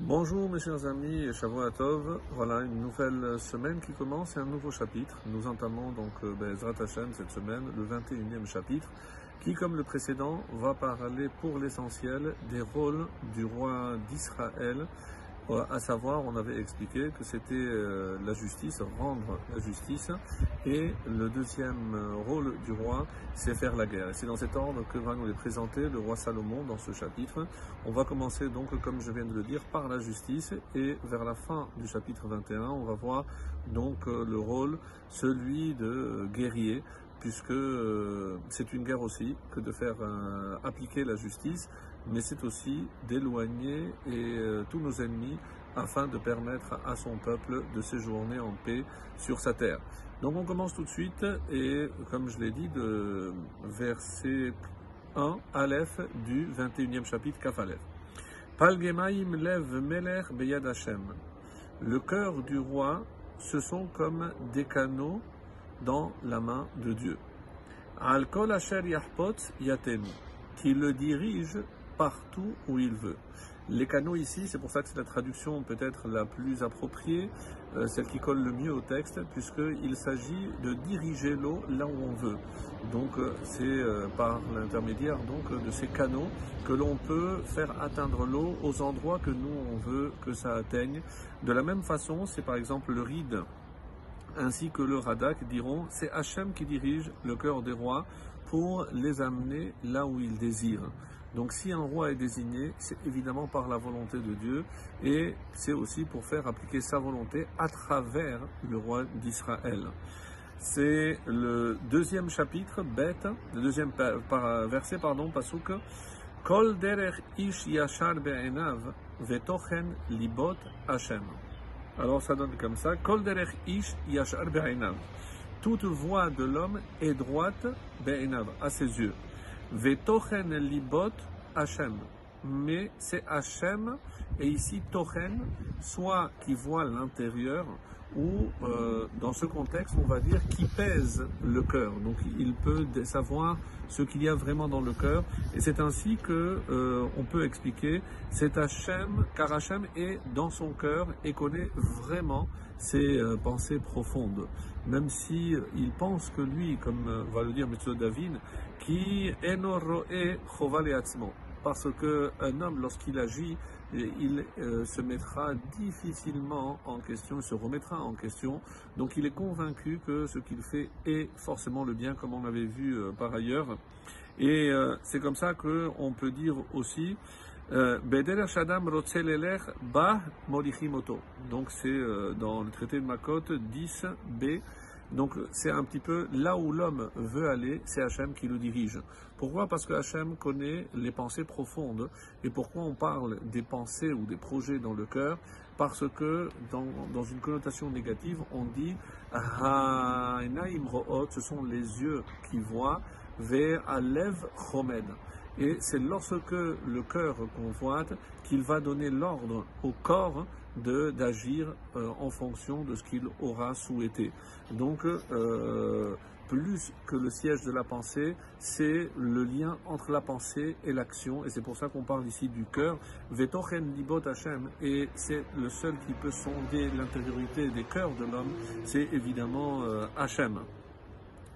Bonjour mes chers amis et Shavuot Voilà une nouvelle semaine qui commence et un nouveau chapitre. Nous entamons donc euh, Bezrat Hashem cette semaine, le 21e chapitre, qui comme le précédent va parler pour l'essentiel des rôles du roi d'Israël à savoir, on avait expliqué que c'était euh, la justice, rendre la justice, et le deuxième euh, rôle du roi, c'est faire la guerre. Et c'est dans cet ordre que va nous les présenter le roi Salomon dans ce chapitre. On va commencer donc, comme je viens de le dire, par la justice, et vers la fin du chapitre 21, on va voir donc euh, le rôle, celui de guerrier, puisque c'est une guerre aussi que de faire appliquer la justice mais c'est aussi d'éloigner euh, tous nos ennemis afin de permettre à son peuple de séjourner en paix sur sa terre. Donc on commence tout de suite et comme je l'ai dit, de verset 1, Aleph du 21e chapitre Kaf. Palgemaim lev meler beyad Hashem. Le cœur du roi, ce sont comme des canaux dans la main de Dieu. Al kol asher yahpot yatenu, qui le dirige partout où il veut. Les canaux ici, c'est pour ça que c'est la traduction peut-être la plus appropriée, euh, celle qui colle le mieux au texte, puisqu'il s'agit de diriger l'eau là où on veut. Donc euh, c'est euh, par l'intermédiaire donc de ces canaux que l'on peut faire atteindre l'eau aux endroits que nous on veut que ça atteigne. De la même façon, c'est par exemple le ride ainsi que le radak diront c'est Hachem qui dirige le cœur des rois pour les amener là où il désire. Donc si un roi est désigné, c'est évidemment par la volonté de Dieu et c'est aussi pour faire appliquer sa volonté à travers le roi d'Israël. C'est le deuxième chapitre, bête, le deuxième verset, pardon, pasuk. Kol ish yashar be'enav vetochen libot Hashem. Alors ça donne comme ça, Kol derech ish yashar be'enav. Toute voix de l'homme est droite à ses yeux. Vetochen libot Hachem. Mais c'est Hachem, et ici Tochen, soit qui voit l'intérieur, ou euh, dans ce contexte, on va dire qui pèse le cœur. Donc il peut savoir ce qu'il y a vraiment dans le cœur, et c'est ainsi que euh, on peut expliquer c'est Hachem, car Hachem est dans son cœur et connaît vraiment ses euh, pensées profondes. Même si il pense que lui, comme va le dire M. David, qui enoroe atzmo parce qu'un homme, lorsqu'il agit, il euh, se mettra difficilement en question, il se remettra en question. Donc il est convaincu que ce qu'il fait est forcément le bien, comme on l'avait vu euh, par ailleurs. Et euh, c'est comme ça qu'on peut dire aussi, Ba Donc c'est dans le traité de Makot 10b. Donc c'est un petit peu là où l'homme veut aller, c'est Hachem qui le dirige. Pourquoi? Parce que Hachem connaît les pensées profondes. Et pourquoi on parle des pensées ou des projets dans le cœur? Parce que dans, une connotation négative, on dit ce sont les yeux qui voient, vers Alev Chomed. Et c'est lorsque le cœur convoite qu'il va donner l'ordre au corps d'agir euh, en fonction de ce qu'il aura souhaité. Donc, euh, plus que le siège de la pensée, c'est le lien entre la pensée et l'action, et c'est pour ça qu'on parle ici du cœur. Libot Hashem, et c'est le seul qui peut sonder l'intériorité des cœurs de l'homme, c'est évidemment euh, Hachem.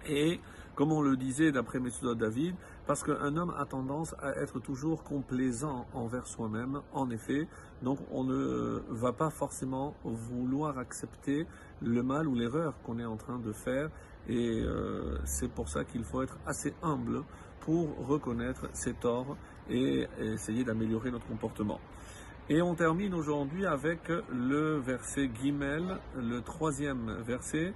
Et comme on le disait d'après Messoud David, parce qu'un homme a tendance à être toujours complaisant envers soi-même, en effet, donc on ne va pas forcément vouloir accepter le mal ou l'erreur qu'on est en train de faire, et euh, c'est pour ça qu'il faut être assez humble pour reconnaître ses torts et essayer d'améliorer notre comportement. Et on termine aujourd'hui avec le verset Gimel, le troisième verset.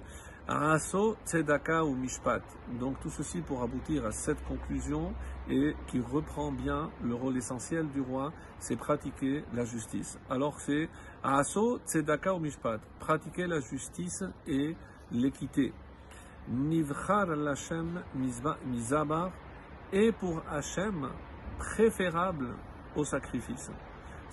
Araso, Tzedaka ou Mishpat. Donc tout ceci pour aboutir à cette conclusion et qui reprend bien le rôle essentiel du roi, c'est pratiquer la justice. Alors c'est Araso, Tzedaka ou Mishpat. Pratiquer la justice et l'équité. Nivchar l'Hachem Mizabar et pour Hachem préférable au sacrifice.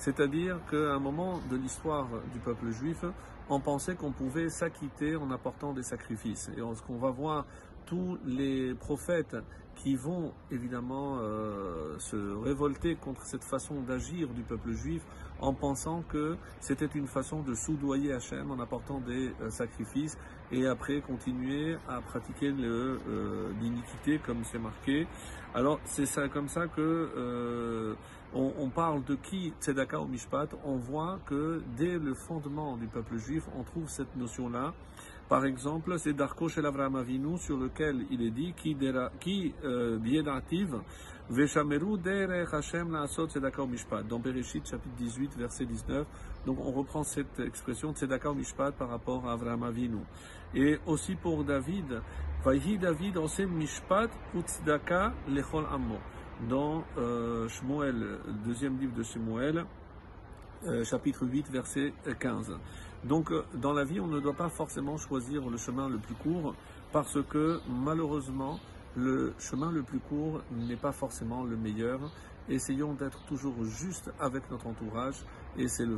C'est-à-dire qu'à un moment de l'histoire du peuple juif, on pensait qu'on pouvait s'acquitter en apportant des sacrifices. Et ce qu'on va voir, tous les prophètes qui vont évidemment euh, se révolter contre cette façon d'agir du peuple juif en pensant que c'était une façon de soudoyer Hachem en apportant des euh, sacrifices et après continuer à pratiquer euh, l'iniquité comme c'est marqué. Alors c'est ça comme ça que on, parle de qui Tzedaka ou Mishpat, on voit que dès le fondement du peuple juif, on trouve cette notion-là. Par exemple, c'est Darko Shel Avinu sur lequel il est dit qui qui biedativ veshameru derech Hashem laasot tzedaka ou mishpat dans Bereshit chapitre 18 verset 19. Donc on reprend cette expression tzedaka ou mishpat par rapport à Avram Avinu. Et aussi pour David, Vayhi David enseigne mishpat ou tzedaka lechol ammo dans euh, deuxième livre de Shmuel, euh, chapitre 8, verset 15. Donc, euh, dans la vie, on ne doit pas forcément choisir le chemin le plus court parce que malheureusement, le chemin le plus court n'est pas forcément le meilleur. Essayons d'être toujours juste avec notre entourage et c'est le